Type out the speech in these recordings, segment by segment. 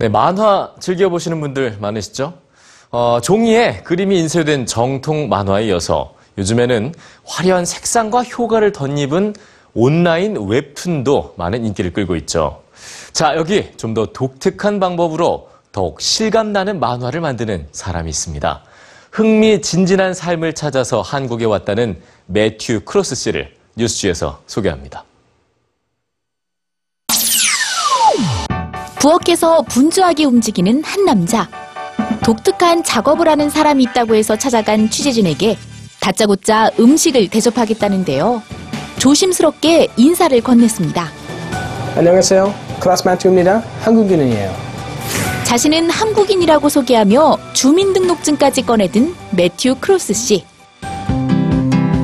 네, 만화 즐겨보시는 분들 많으시죠? 어, 종이에 그림이 인쇄된 정통 만화에 이어서 요즘에는 화려한 색상과 효과를 덧입은 온라인 웹툰도 많은 인기를 끌고 있죠. 자, 여기 좀 더 독특한 방법으로 더욱 실감나는 만화를 만드는 사람이 있습니다. 흥미진진한 삶을 찾아서 한국에 왔다는 매튜 크로스 씨를 뉴스G에서 소개합니다. 부엌에서 분주하게 움직이는 한 남자. 독특한 작업을 하는 사람이 있다고 해서 찾아간 취재진에게 다짜고짜 음식을 대접하겠다는데요. 조심스럽게 인사를 건넸습니다. 안녕하세요. 크로스 매튜입니다. 한국인이에요. 자신은 한국인이라고 소개하며 주민등록증까지 꺼내든 매튜 크로스 씨.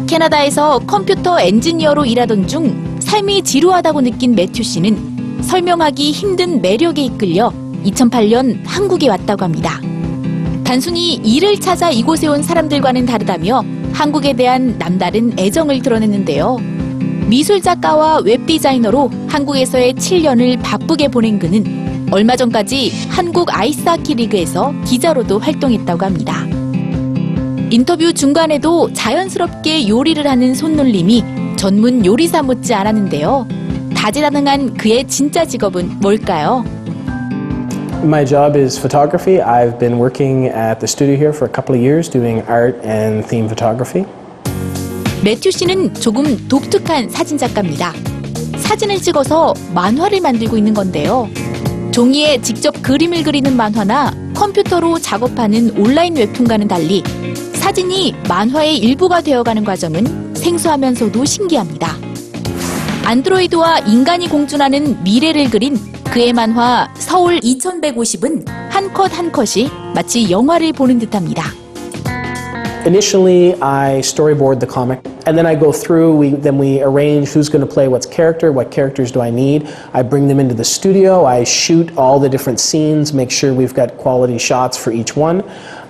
캐나다에서 컴퓨터 엔지니어로 일하던 중 삶이 지루하다고 느낀 매튜 씨는 설명하기 힘든 매력에 이끌려 2008년 한국에 왔다고 합니다. 단순히 일을 찾아 이곳에 온 사람들과는 다르다며 한국에 대한 남다른 애정을 드러냈는데요. 미술 작가와 웹 디자이너로 한국에서의 7년을 바쁘게 보낸 그는 얼마 전까지 한국 아이스하키 리그에서 기자로도 활동했다고 합니다. 인터뷰 중간에도 자연스럽게 요리를 하는 손놀림이 전문 요리사 못지 않았는데요. 다재다능한 그의 진짜 직업은 뭘까요? My job is photography. I've been working at the studio here for a couple of years doing art and theme photography. 매튜 씨는 조금 독특한 사진 작가입니다. 사진을 찍어서 만화를 만들고 있는 건데요. 종이에 직접 그림을 그리는 만화나 컴퓨터로 작업하는 온라인 웹툰과는 달리 사진이 만화의 일부가 되어가는 과정은 생소하면서도 신기합니다. 안드로이드와 인간이 공존하는 미래를 그린 그의 만화 서울 2150은 한 컷 한 컷이 마치 영화를 보는 듯합니다. Initially, I storyboard the comic, and then I go through. We then we arrange who's going to play what's character, what characters do I need. I bring them into the studio. I shoot all the different scenes, make sure we've got quality shots for each one.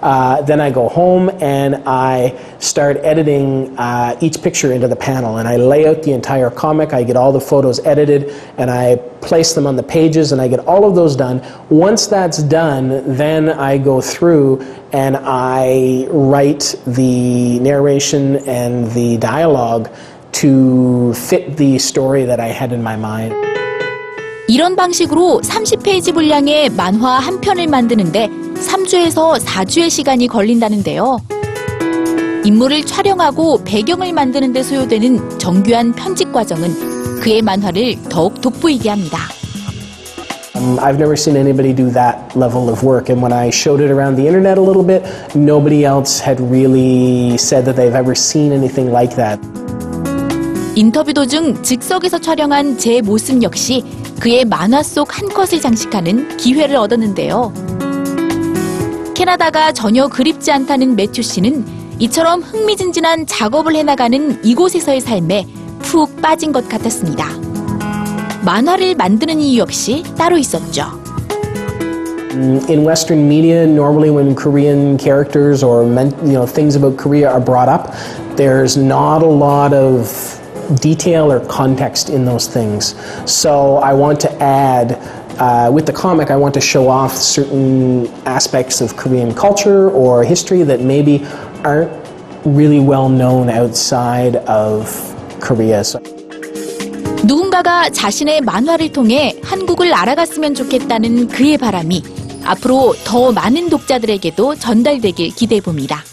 Uh, then I go home and I start editing uh, each picture into the panel, and I lay out the entire comic. I get all the photos edited, and I place them on the pages, and I get all of those done. Once that's done, then I go through and I write the narration and the dialogue to fit the story that I had in my mind. 이런 방식으로 30페이지 분량의 만화 한 편을 만드는데 3주에서 4주의 시간이 걸린다는데요. 인물을 촬영하고 배경을 만드는 데 소요되는 정교한 편집 과정은 그의 만화를 더욱 돋보이게 합니다. Um, I've never seen anybody do that level of work, and when I showed it around the internet a little bit, nobody else had really said that they've ever seen anything like that. 인터뷰 도중 즉석에서 촬영한 제 모습 역시 그의 만화 속 한 컷을 장식하는 기회를 얻었는데요. 캐나다가 전혀 그립지 않다는 매튜 씨는 이처럼 흥미진진한 작업을 해나가는 이곳에서의 삶에 푹 빠진 것 같았습니다. 만화를 만드는 이유 역시 따로 있었죠. In Western media, normally when Korean characters or you know things about Korea are brought up, there's not a lot of detail or context in those things. So I want to add. Uh, with the comic, I want to show off certain aspects of Korean culture or history that maybe aren't really well known outside of Korea. So 누군가가 자신의 만화를 통해 한국을 알아갔으면 좋겠다는 그의 바람이 앞으로 더 많은 독자들에게도 전달되길 기대해 봅니다.